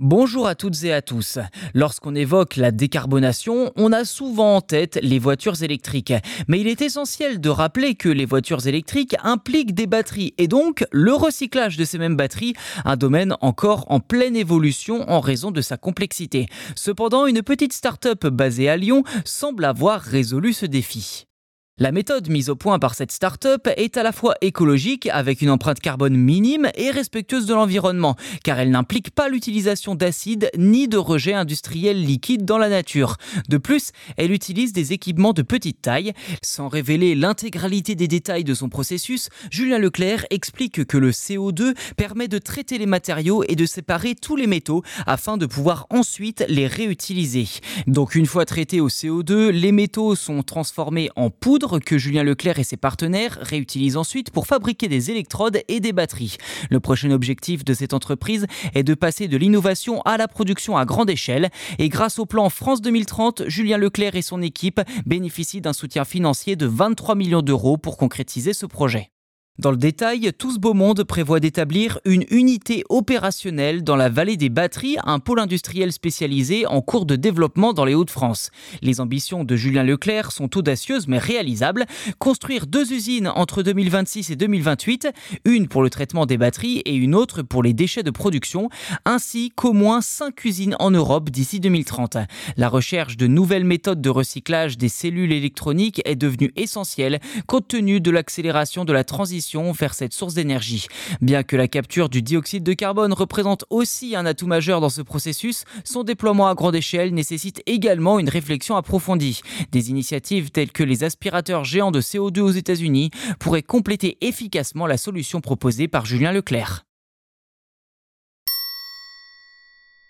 Bonjour à toutes et à tous. Lorsqu'on évoque la décarbonation, on a souvent en tête les voitures électriques. Mais il est essentiel de rappeler que les voitures électriques impliquent des batteries et donc le recyclage de ces mêmes batteries, un domaine encore en pleine évolution en raison de sa complexité. Cependant, une petite start-up basée à Lyon semble avoir résolu ce défi. La méthode mise au point par cette start-up est à la fois écologique avec une empreinte carbone minime et respectueuse de l'environnement car elle n'implique pas l'utilisation d'acide ni de rejets industriels liquides dans la nature. De plus, elle utilise des équipements de petite taille. Sans révéler l'intégralité des détails de son processus, Julien Leclerc explique que le CO2 permet de traiter les matériaux et de séparer tous les métaux afin de pouvoir ensuite les réutiliser. Donc une fois traités au CO2, les métaux sont transformés en poudre que Julien Leclerc et ses partenaires réutilisent ensuite pour fabriquer des électrodes et des batteries. Le prochain objectif de cette entreprise est de passer de l'innovation à la production à grande échelle et grâce au plan France 2030, Julien Leclerc et son équipe bénéficient d'un soutien financier de 23 millions d'euros pour concrétiser ce projet. Dans le détail, tout ce beau monde prévoit d'établir une unité opérationnelle dans la vallée des batteries, un pôle industriel spécialisé en cours de développement dans les Hauts-de-France. Les ambitions de Julien Leclerc sont audacieuses mais réalisables. Construire deux usines entre 2026 et 2028, une pour le traitement des batteries et une autre pour les déchets de production, ainsi qu'au moins cinq usines en Europe d'ici 2030. La recherche de nouvelles méthodes de recyclage des cellules électroniques est devenue essentielle compte tenu de l'accélération de la transition vers cette source d'énergie. Bien que la capture du dioxyde de carbone représente aussi un atout majeur dans ce processus, son déploiement à grande échelle nécessite également une réflexion approfondie. Des initiatives telles que les aspirateurs géants de CO2 aux États-Unis pourraient compléter efficacement la solution proposée par Julien Leclerc.